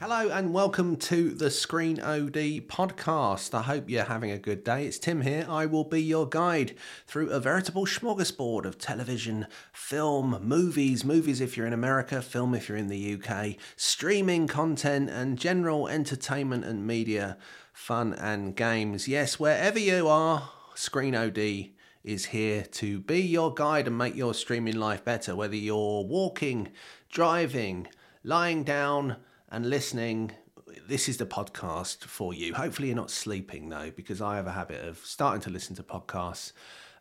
Hello and welcome to the Screen OD podcast. I hope you're having a good day. It's Tim here. I will be your guide through a veritable smorgasbord of television, film, movies, movies if you're in America, film if you're in the UK, streaming content, and general entertainment and media, fun and games. Yes, wherever you are, Screen OD is here to be your guide and make your streaming life better, whether you're walking, driving, lying down, and listening, this is the podcast for you. Hopefully, you're not sleeping though, because I have a habit of starting to listen to podcasts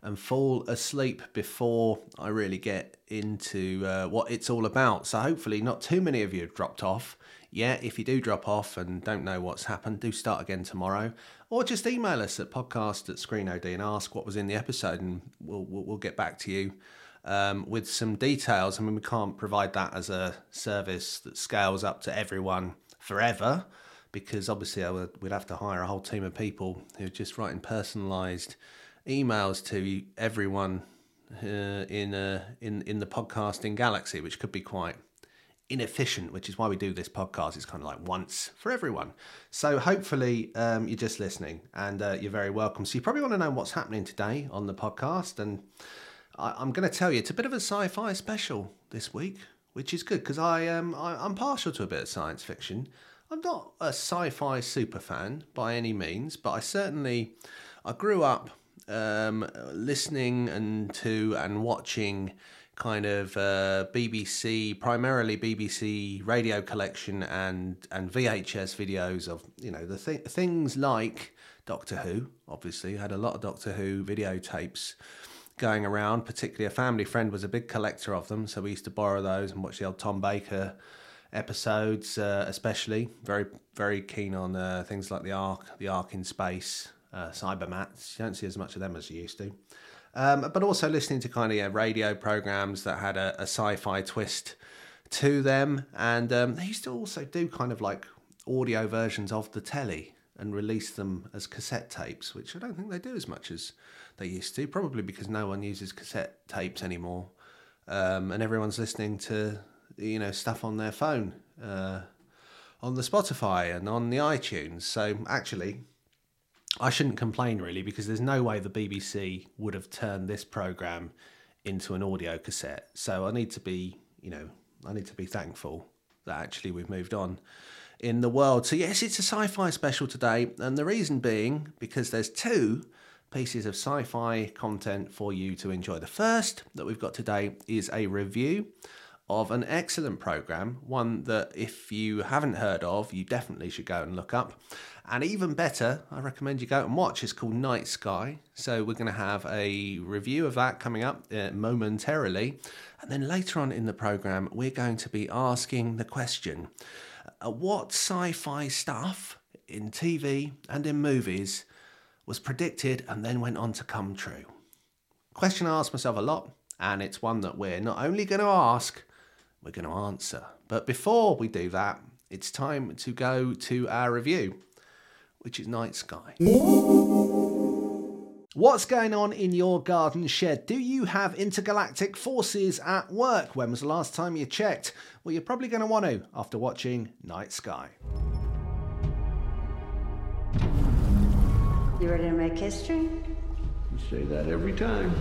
and fall asleep before I really get into uh, what it's all about. So, hopefully, not too many of you have dropped off. Yeah, if you do drop off and don't know what's happened, do start again tomorrow. Or just email us at podcast at ScreenOD and ask what was in the episode, and we'll, we'll, we'll get back to you um, with some details. I mean, we can't provide that as a service that scales up to everyone forever because obviously would, we'd have to hire a whole team of people who are just writing personalised emails to everyone uh, in uh, in in the podcasting galaxy, which could be quite inefficient. Which is why we do this podcast. It's kind of like once for everyone. So hopefully um, you're just listening and uh, you're very welcome. So you probably want to know what's happening today on the podcast and. I, am going to tell you, it's a bit of a sci-fi special this week, which is good because I um, I, I'm partial to a bit of science fiction. I'm not a sci-fi super fan by any means, but I certainly I grew up um, listening and to and watching kind of uh, BBC, primarily BBC radio collection and and VHS videos of you know the th- things like Doctor Who. Obviously, had a lot of Doctor Who videotapes going around. Particularly, a family friend was a big collector of them, so we used to borrow those and watch the old Tom Baker episodes, uh, especially. Very, very keen on uh, things like the Ark, the Ark in Space, uh, Cybermats. You don't see as much of them as you used to. Um, but also listening to kind of yeah, radio programs that had a, a sci-fi twist to them, and um, they used to also do kind of like audio versions of the telly and release them as cassette tapes, which I don't think they do as much as they used to, probably because no one uses cassette tapes anymore, um, and everyone's listening to you know stuff on their phone, uh, on the Spotify and on the iTunes. So actually, I shouldn't complain really because there's no way the BBC would have turned this program into an audio cassette. So I need to be you know I need to be thankful that actually we've moved on in the world. So yes, it's a sci-fi special today, and the reason being because there's two pieces of sci fi content for you to enjoy. The first that we've got today is a review of an excellent program, one that if you haven't heard of, you definitely should go and look up. And even better, I recommend you go and watch. It's called Night Sky. So we're going to have a review of that coming up uh, momentarily. And then later on in the program, we're going to be asking the question uh, what sci fi stuff in TV and in movies was predicted and then went on to come true? Question I ask myself a lot, and it's one that we're not only going to ask, we're going to answer. But before we do that, it's time to go to our review, which is Night Sky. What's going on in your garden shed? Do you have intergalactic forces at work? When was the last time you checked? Well, you're probably going to want to after watching Night Sky. You ready to make history? You say that every time.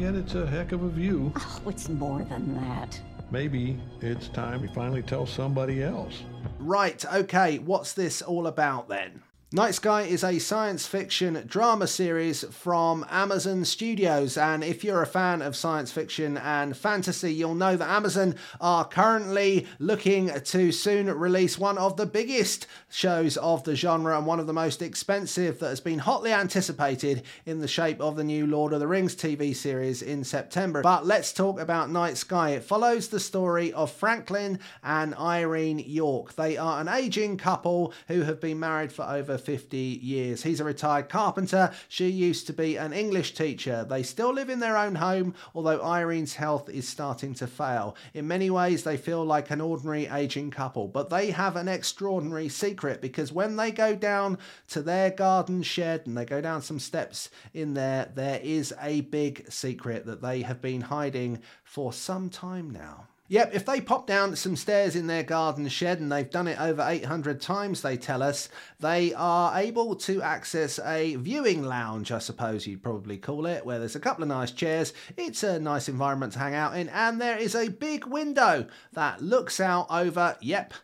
I it's a heck of a view. Oh, it's more than that. Maybe it's time we finally tell somebody else. Right, okay, what's this all about then? Night Sky is a science fiction drama series from Amazon Studios. And if you're a fan of science fiction and fantasy, you'll know that Amazon are currently looking to soon release one of the biggest shows of the genre and one of the most expensive that has been hotly anticipated in the shape of the new Lord of the Rings TV series in September. But let's talk about Night Sky. It follows the story of Franklin and Irene York. They are an aging couple who have been married for over 50 years. He's a retired carpenter. She used to be an English teacher. They still live in their own home, although Irene's health is starting to fail. In many ways, they feel like an ordinary aging couple, but they have an extraordinary secret because when they go down to their garden shed and they go down some steps in there, there is a big secret that they have been hiding for some time now. Yep, if they pop down some stairs in their garden shed, and they've done it over 800 times, they tell us, they are able to access a viewing lounge, I suppose you'd probably call it, where there's a couple of nice chairs. It's a nice environment to hang out in, and there is a big window that looks out over, yep,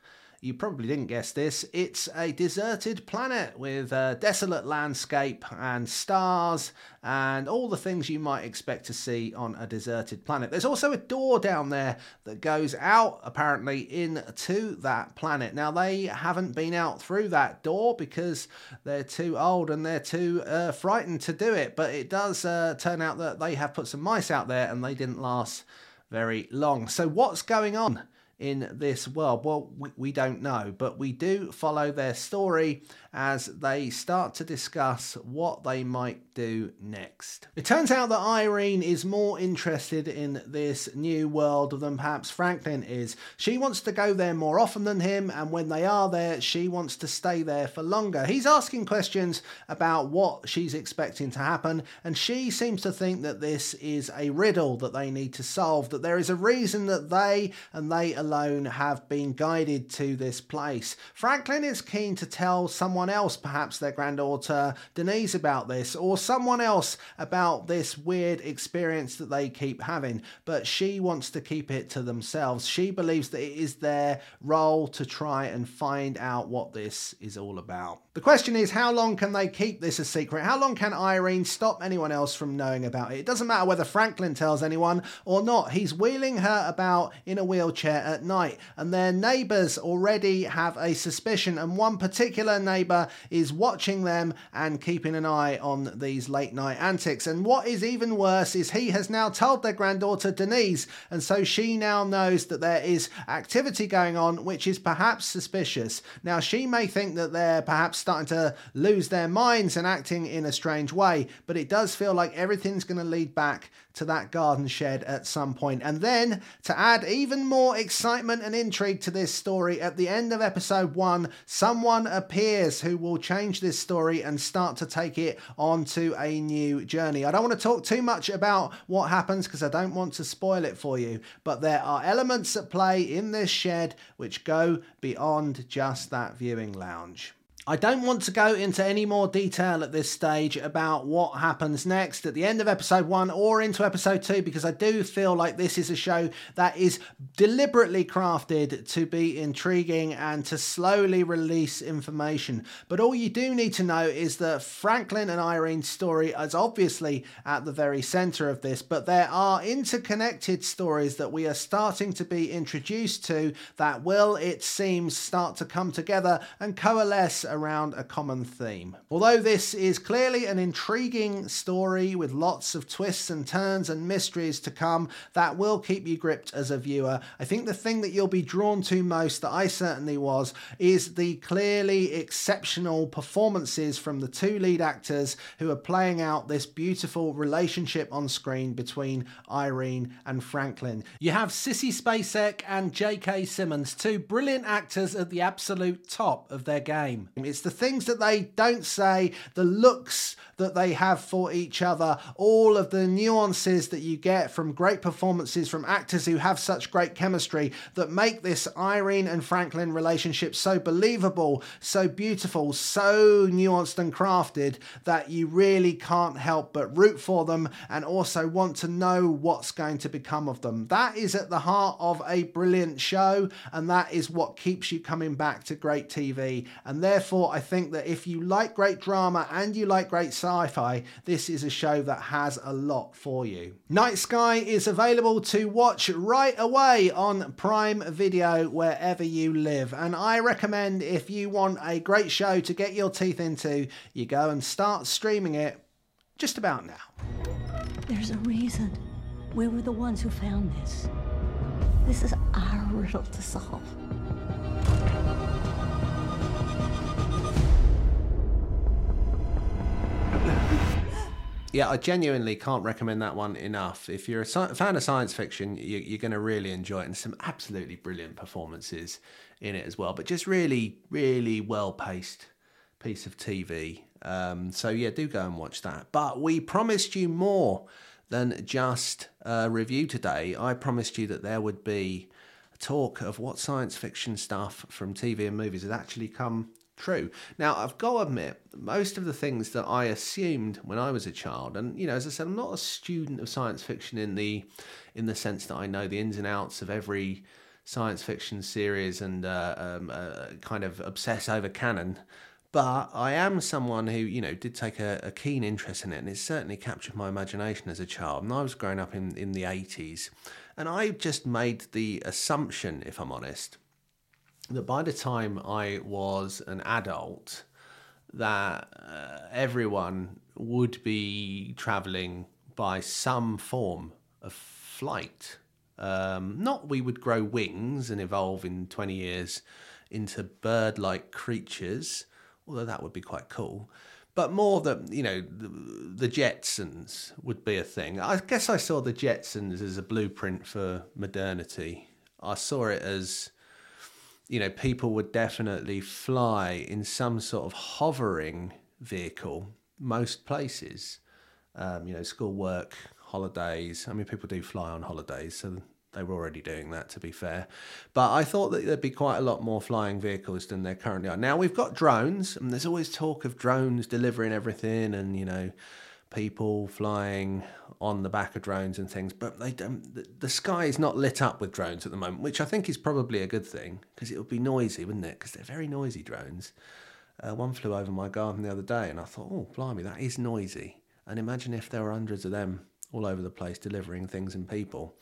you probably didn't guess this, it's a deserted planet with a desolate landscape and stars and all the things you might expect to see on a deserted planet. There's also a door down there that goes out apparently into that planet. Now, they haven't been out through that door because they're too old and they're too uh, frightened to do it, but it does uh, turn out that they have put some mice out there and they didn't last very long. So, what's going on? In this world? Well, we, we don't know, but we do follow their story as they start to discuss what they might do next. It turns out that Irene is more interested in this new world than perhaps Franklin is. She wants to go there more often than him, and when they are there, she wants to stay there for longer. He's asking questions about what she's expecting to happen, and she seems to think that this is a riddle that they need to solve, that there is a reason that they and they alone have been guided to this place. Franklin is keen to tell someone else, perhaps their granddaughter Denise, about this, or someone else about this weird experience that they keep having, but she wants to keep it to themselves. She believes that it is their role to try and find out what this is all about. The question is, how long can they keep this a secret? How long can Irene stop anyone else from knowing about it? It doesn't matter whether Franklin tells anyone or not. He's wheeling her about in a wheelchair at night, and their neighbours already have a suspicion, and one particular neighbour is watching them and keeping an eye on these late night antics. And what is even worse is he has now told their granddaughter Denise, and so she now knows that there is activity going on which is perhaps suspicious. Now, she may think that they're perhaps starting to lose their minds and acting in a strange way. But it does feel like everything's going to lead back to that garden shed at some point. And then to add even more excitement and intrigue to this story, at the end of episode one, someone appears who will change this story and start to take it onto a new journey. I don't want to talk too much about what happens because I don't want to spoil it for you, but there are elements at play in this shed which go beyond just that viewing lounge. I don't want to go into any more detail at this stage about what happens next at the end of episode one or into episode two because I do feel like this is a show that is deliberately crafted to be intriguing and to slowly release information. But all you do need to know is that Franklin and Irene's story is obviously at the very center of this, but there are interconnected stories that we are starting to be introduced to that will, it seems, start to come together and coalesce around a common theme. Although this is clearly an intriguing story with lots of twists and turns and mysteries to come that will keep you gripped as a viewer, I think the thing that you'll be drawn to most, that I certainly was, is the clearly exceptional performances from the two lead actors who are playing out this beautiful relationship on screen between Irene and Franklin. You have Sissy Spacek and J.K. Simmons, two brilliant actors at the absolute top of their game. It's the things that they don't say, the looks that they have for each other, all of the nuances that you get from great performances from actors who have such great chemistry that make this Irene and Franklin relationship so believable, so beautiful, so nuanced and crafted that you really can't help but root for them and also want to know what's going to become of them. That is at the heart of a brilliant show, and that is what keeps you coming back to great TV. And therefore, I think that if you like great drama and you like great sci fi, this is a show that has a lot for you. Night Sky is available to watch right away on Prime Video wherever you live. And I recommend if you want a great show to get your teeth into, you go and start streaming it just about now. There's a reason. We were the ones who found this. This is our riddle to solve. Yeah, I genuinely can't recommend that one enough. If you're a sci- fan of science fiction, you, you're going to really enjoy it, and some absolutely brilliant performances in it as well. But just really, really well paced piece of TV. Um, so yeah, do go and watch that. But we promised you more than just a review today. I promised you that there would be talk of what science fiction stuff from TV and movies had actually come true. Now, I've got to admit, most of the things that I assumed when I was a child, and you know, as I said, I'm not a student of science fiction in the in the sense that I know the ins and outs of every science fiction series and uh, um, uh, kind of obsess over canon. But I am someone who, you know, did take a, a, keen interest in it, and it certainly captured my imagination as a child. And I was growing up in, in the 80s, and I just made the assumption, if I'm honest, that by the time I was an adult, that uh, everyone would be traveling by some form of flight. Um, not we would grow wings and evolve in 20 years into bird like creatures, although that would be quite cool. But more that, you know, the, the Jetsons would be a thing. I guess I saw the Jetsons as a blueprint for modernity. I saw it as you know, people would definitely fly in some sort of hovering vehicle most places. Um, you know, school work, holidays. I mean, people do fly on holidays, so they were already doing that, to be fair. But I thought that there'd be quite a lot more flying vehicles than there currently are. Now, we've got drones, and there's always talk of drones delivering everything and, you know, people flying on the back of drones and things, but they don't, the, the sky is not lit up with drones at the moment, which I think is probably a good thing because it would be noisy, wouldn't it? Because they're very noisy drones. Uh, one flew over my garden the other day, and I thought, oh, blimey, that is noisy. And imagine if there were hundreds of them all over the place delivering things and people.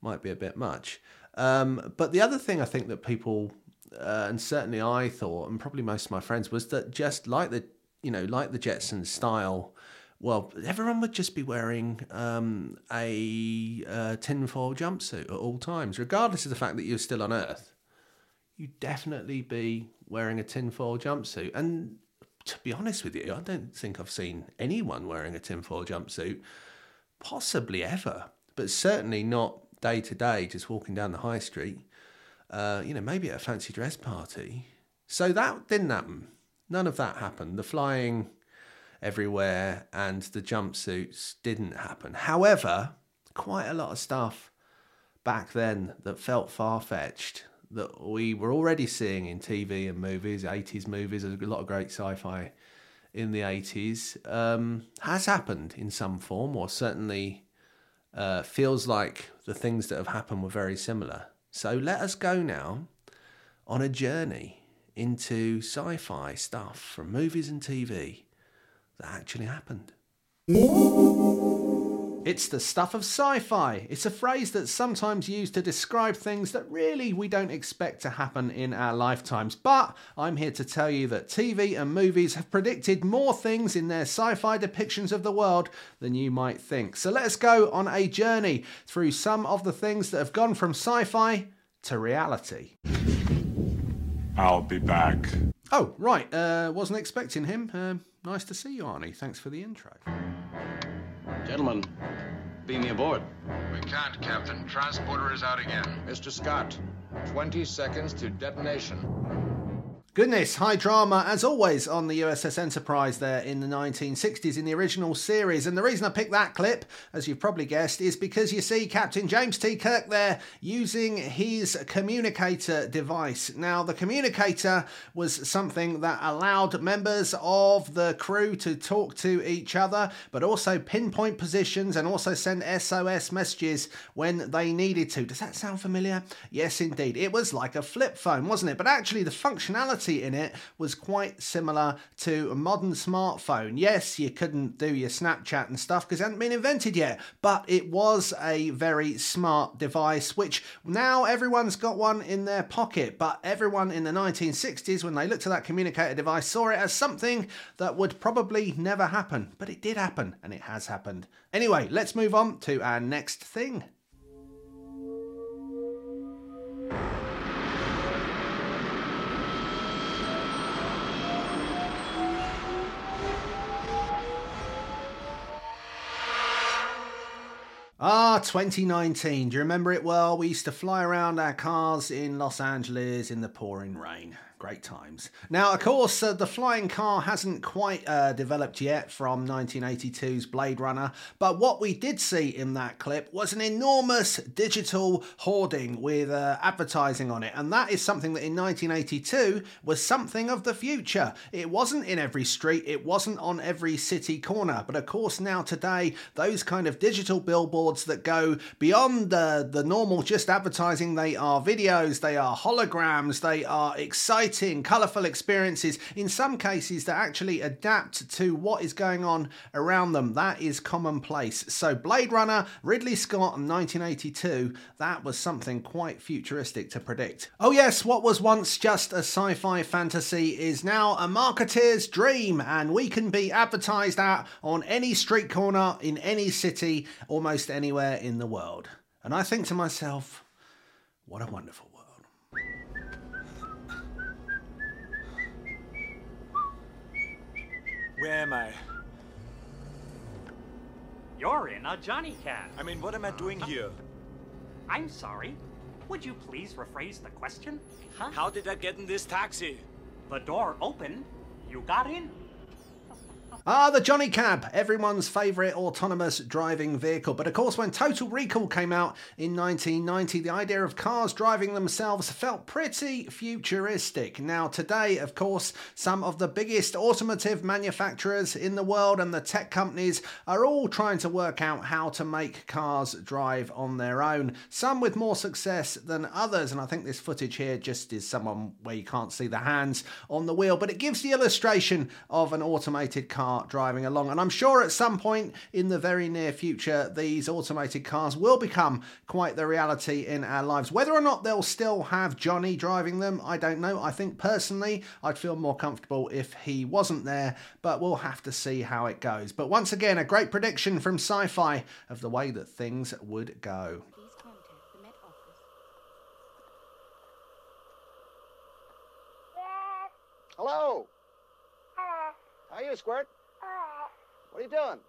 Might be a bit much. Um, but the other thing I think that people, uh, and certainly I thought, and probably most of my friends, was that just like the, you know, like the Jetsons style well, everyone would just be wearing um, a uh, tinfoil jumpsuit at all times, regardless of the fact that you're still on Earth. You'd definitely be wearing a tinfoil jumpsuit. And to be honest with you, I don't think I've seen anyone wearing a tinfoil jumpsuit, possibly ever, but certainly not day to day, just walking down the high street. Uh, you know, maybe at a fancy dress party. So that didn't happen. None of that happened. The flying everywhere and the jumpsuits didn't happen. However, quite a lot of stuff back then that felt far fetched that we were already seeing in TV and movies, 80s movies, a lot of great sci fi in the 80s, um, has happened in some form, or certainly uh, feels like the things that have happened were very similar. So let us go now on a journey into sci fi stuff from movies and TV that actually happened. It's the stuff of sci fi. It's a phrase that's sometimes used to describe things that really we don't expect to happen in our lifetimes. But I'm here to tell you that TV and movies have predicted more things in their sci fi depictions of the world than you might think. So let's go on a journey through some of the things that have gone from sci fi to reality. I'll be back. Oh, right. Uh, wasn't expecting him. Uh, nice to see you, Arnie. Thanks for the intro. Gentlemen, beam me aboard. We can't, Captain. Transporter is out again. Mr. Scott, 20 seconds to detonation. Goodness, high drama as always on the USS Enterprise there in the 1960s in the original series. And the reason I picked that clip, as you've probably guessed, is because you see Captain James T. Kirk there using his communicator device. Now, the communicator was something that allowed members of the crew to talk to each other, but also pinpoint positions and also send SOS messages when they needed to. Does that sound familiar? Yes, indeed. It was like a flip phone, wasn't it? But actually, the functionality in it was quite similar to a modern smartphone. Yes, you couldn't do your Snapchat and stuff because it hadn't been invented yet, but it was a very smart device, which now everyone's got one in their pocket. But everyone in the 1960s, when they looked at that communicator device, saw it as something that would probably never happen. But it did happen, and it has happened. Anyway, let's move on to our next thing. Ah, 2019. Do you remember it well? We used to fly around our cars in Los Angeles in the pouring rain. Great times. Now, of course, uh, the flying car hasn't quite uh, developed yet from 1982's Blade Runner, but what we did see in that clip was an enormous digital hoarding with uh, advertising on it, and that is something that in 1982 was something of the future. It wasn't in every street, it wasn't on every city corner, but of course, now today, those kind of digital billboards that go beyond the, the normal just advertising, they are videos, they are holograms, they are exciting exciting, colourful experiences, in some cases that actually adapt to what is going on around them. That is commonplace. So, Blade Runner, Ridley Scott in 1982, that was something quite futuristic to predict. Oh, yes, what was once just a sci fi fantasy is now a marketeer's dream, and we can be advertised at on any street corner in any city, almost anywhere in the world. And I think to myself, what a wonderful world. Where am I? You're in a Johnny Cab. I mean, what am I doing uh-huh. here? I'm sorry. Would you please rephrase the question? Huh? How did I get in this taxi? The door opened. You got in. Ah, the Johnny Cab, everyone's favourite autonomous driving vehicle. But of course, when Total Recall came out in 1990, the idea of cars driving themselves felt pretty futuristic. Now, today, of course, some of the biggest automotive manufacturers in the world and the tech companies are all trying to work out how to make cars drive on their own. Some with more success than others. And I think this footage here just is someone where you can't see the hands on the wheel, but it gives the illustration of an automated car driving along. And I'm sure at some point in the very near future, these automated cars will become quite the reality in our lives. Whether or not they'll still have Johnny driving them, I don't know. I think personally, I'd feel more comfortable if he wasn't there, but we'll have to see how it goes. But once again, a great prediction from sci fi of the way that things would go. Hello. How are you, Squirt? What are you doing?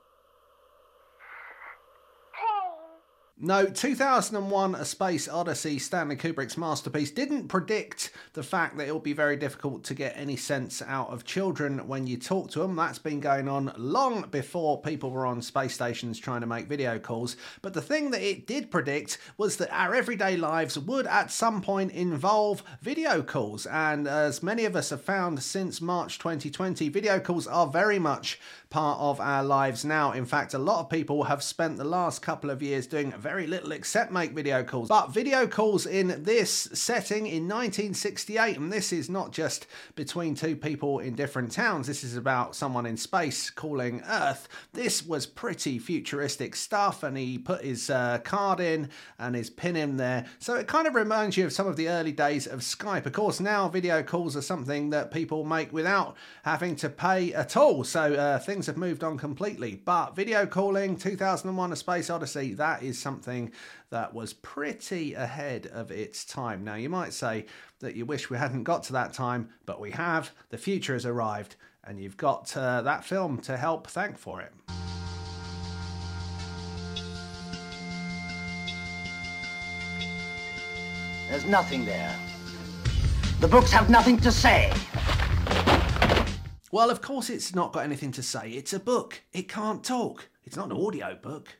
No, 2001 A Space Odyssey, Stanley Kubrick's masterpiece, didn't predict the fact that it would be very difficult to get any sense out of children when you talk to them. That's been going on long before people were on space stations trying to make video calls. But the thing that it did predict was that our everyday lives would at some point involve video calls. And as many of us have found since March 2020, video calls are very much part of our lives now. In fact, a lot of people have spent the last couple of years doing very little except make video calls. But video calls in this setting in 1968, and this is not just between two people in different towns, this is about someone in space calling Earth. This was pretty futuristic stuff, and he put his uh, card in and his pin in there. So it kind of reminds you of some of the early days of Skype. Of course, now video calls are something that people make without having to pay at all. So uh, things have moved on completely. But video calling, 2001 A Space Odyssey, that is something that was pretty ahead of its time. Now, you might say that you wish we hadn't got to that time, but we have. The future has arrived, and you've got uh, that film to help thank for it. There's nothing there. The books have nothing to say. Well, of course, it's not got anything to say. It's a book. It can't talk. It's not an audio book.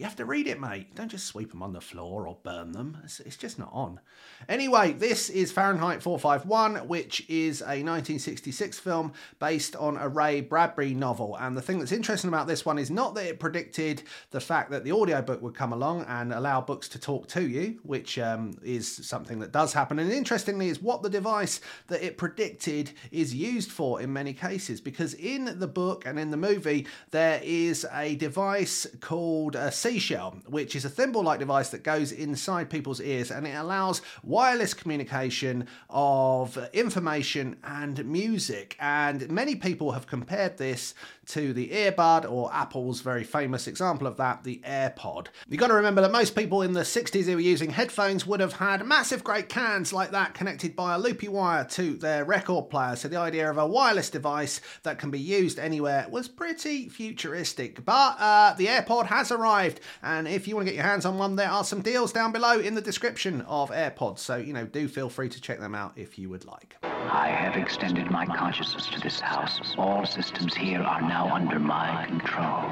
You have to read it, mate. Don't just sweep them on the floor or burn them. It's, it's, just not on. Anyway, this is Fahrenheit 451, which is a 1966 film based on a Ray Bradbury novel. And the thing that's interesting about this one is not that it predicted the fact that the audiobook would come along and allow books to talk to you, which um, is something that does happen. And interestingly, is what the device that it predicted is used for in many cases. Because in the book and in the movie, there is a device called a seashell, which is a thimble like device that goes inside people's ears and it allows wireless communication of information and music. And many people have compared this to the earbud or Apple's very famous example of that, the AirPod. You've got to remember that most people in the 60s who were using headphones would have had massive great cans like that connected by a loopy wire to their record player. So the idea of a wireless device that can be used anywhere was pretty futuristic. But uh, the AirPod has arrived, and if you want to get your hands on one, there are some deals down below in the description of AirPods. So, you know, do feel free to check them out if you would like. I have extended my consciousness to this house. All systems here are now under my control.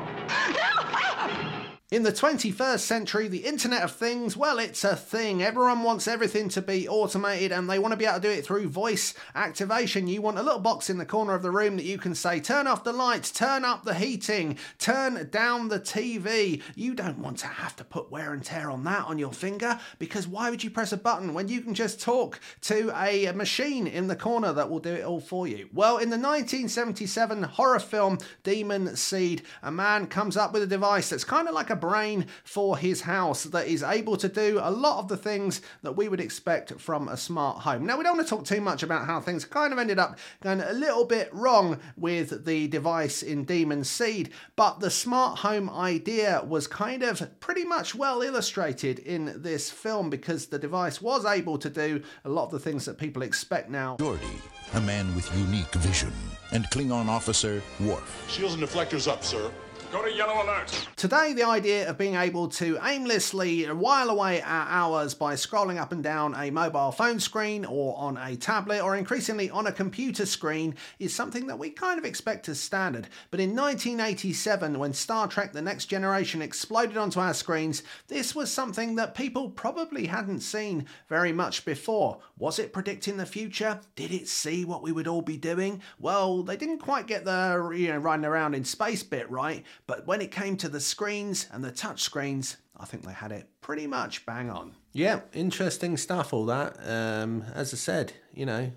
In the 21st century, the Internet of Things, well, it's a thing. Everyone wants everything to be automated and they want to be able to do it through voice activation. You want a little box in the corner of the room that you can say, turn off the lights, turn up the heating, turn down the TV. You don't want to have to put wear and tear on that on your finger because why would you press a button when you can just talk to a machine in the corner that will do it all for you? Well, in the 1977 horror film Demon Seed, a man comes up with a device that's kind of like a brain for his house that is able to do a lot of the things that we would expect from a smart home. Now, we don't want to talk too much about how things kind of ended up going a little bit wrong with the device in Demon Seed, but the smart home idea was kind of pretty much well illustrated in this film because the device was able to do a lot of the things that people expect now. Geordi, a man with unique vision, and Klingon officer Worf. Shields and deflectors up, sir. Yellow alert. Today, the idea of being able to aimlessly while away our hours by scrolling up and down a mobile phone screen or on a tablet or increasingly on a computer screen is something that we kind of expect as standard. But in 1987, when Star Trek The Next Generation exploded onto our screens, this was something that people probably hadn't seen very much before. Was it predicting the future? Did it see what we would all be doing? Well, they didn't quite get the, you know, riding around in space bit right, but when it came to the screens and the touch screens, I think they had it pretty much bang on. Yeah, interesting stuff, all that. Um, as I said, you know,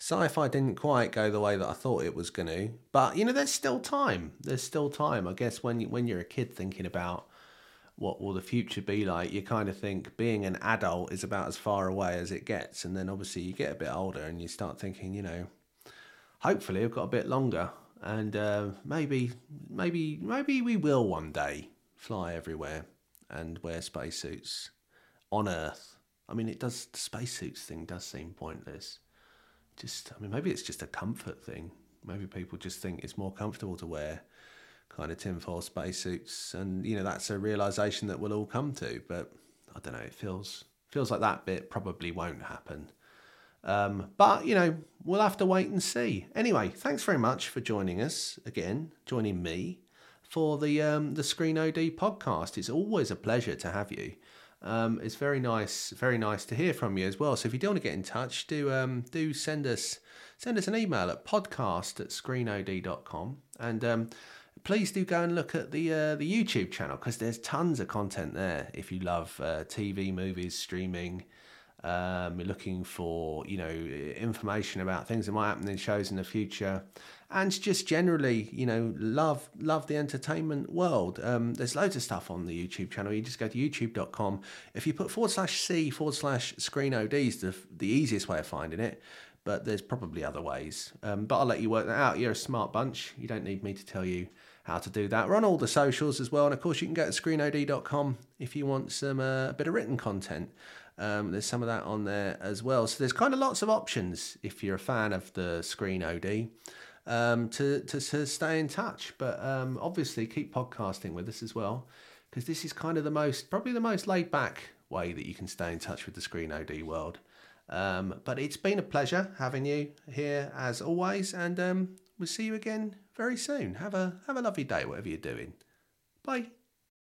sci fi didn't quite go the way that I thought it was going to. But, you know, there's still time. There's still time. I guess when, you, when you're a kid thinking about what will the future be like, you kind of think being an adult is about as far away as it gets. And then obviously you get a bit older and you start thinking, you know, hopefully I've got a bit longer and uh, maybe maybe maybe we will one day fly everywhere and wear spacesuits on Earth. I mean, it does the spacesuits thing does seem pointless. Just, I mean, maybe it's just a comfort thing. Maybe people just think it's more comfortable to wear kind of tinfoil spacesuits, and you know that's a realization that we'll all come to. But I don't know. It feels feels like that bit probably won't happen. Um, but, you know, we'll have to wait and see. Anyway, thanks very much for joining us again, joining me for the um, the Screen OD podcast. It's always a pleasure to have you. Um, it's very nice, very nice to hear from you as well. So if you do want to get in touch, do um, do send us send us an email at podcast at screenod.com. And um, please do go and look at the uh, the YouTube channel because there's tons of content there. If you love uh, TV, movies, streaming, um, you're looking for you know information about things that might happen in shows in the future, and just generally you know love love the entertainment world. Um, there's loads of stuff on the YouTube channel. You just go to youtube.com. If you put forward slash c forward slash screen ODs, the the easiest way of finding it. But there's probably other ways. Um, but I'll let you work that out. You're a smart bunch. You don't need me to tell you how to do that. We're on all the socials as well. And of course, you can go to screenod.com if you want some uh, a bit of written content. Um, there's some of that on there as well. So there's kind of lots of options if you're a fan of the Screen OD um, to, to, to stay in touch. But um, obviously, keep podcasting with us as well because this is kind of the most, probably the most laid back way that you can stay in touch with the Screen OD world. Um, but it's been a pleasure having you here as always, and um, we'll see you again very soon. Have a have a lovely day, whatever you're doing. Bye.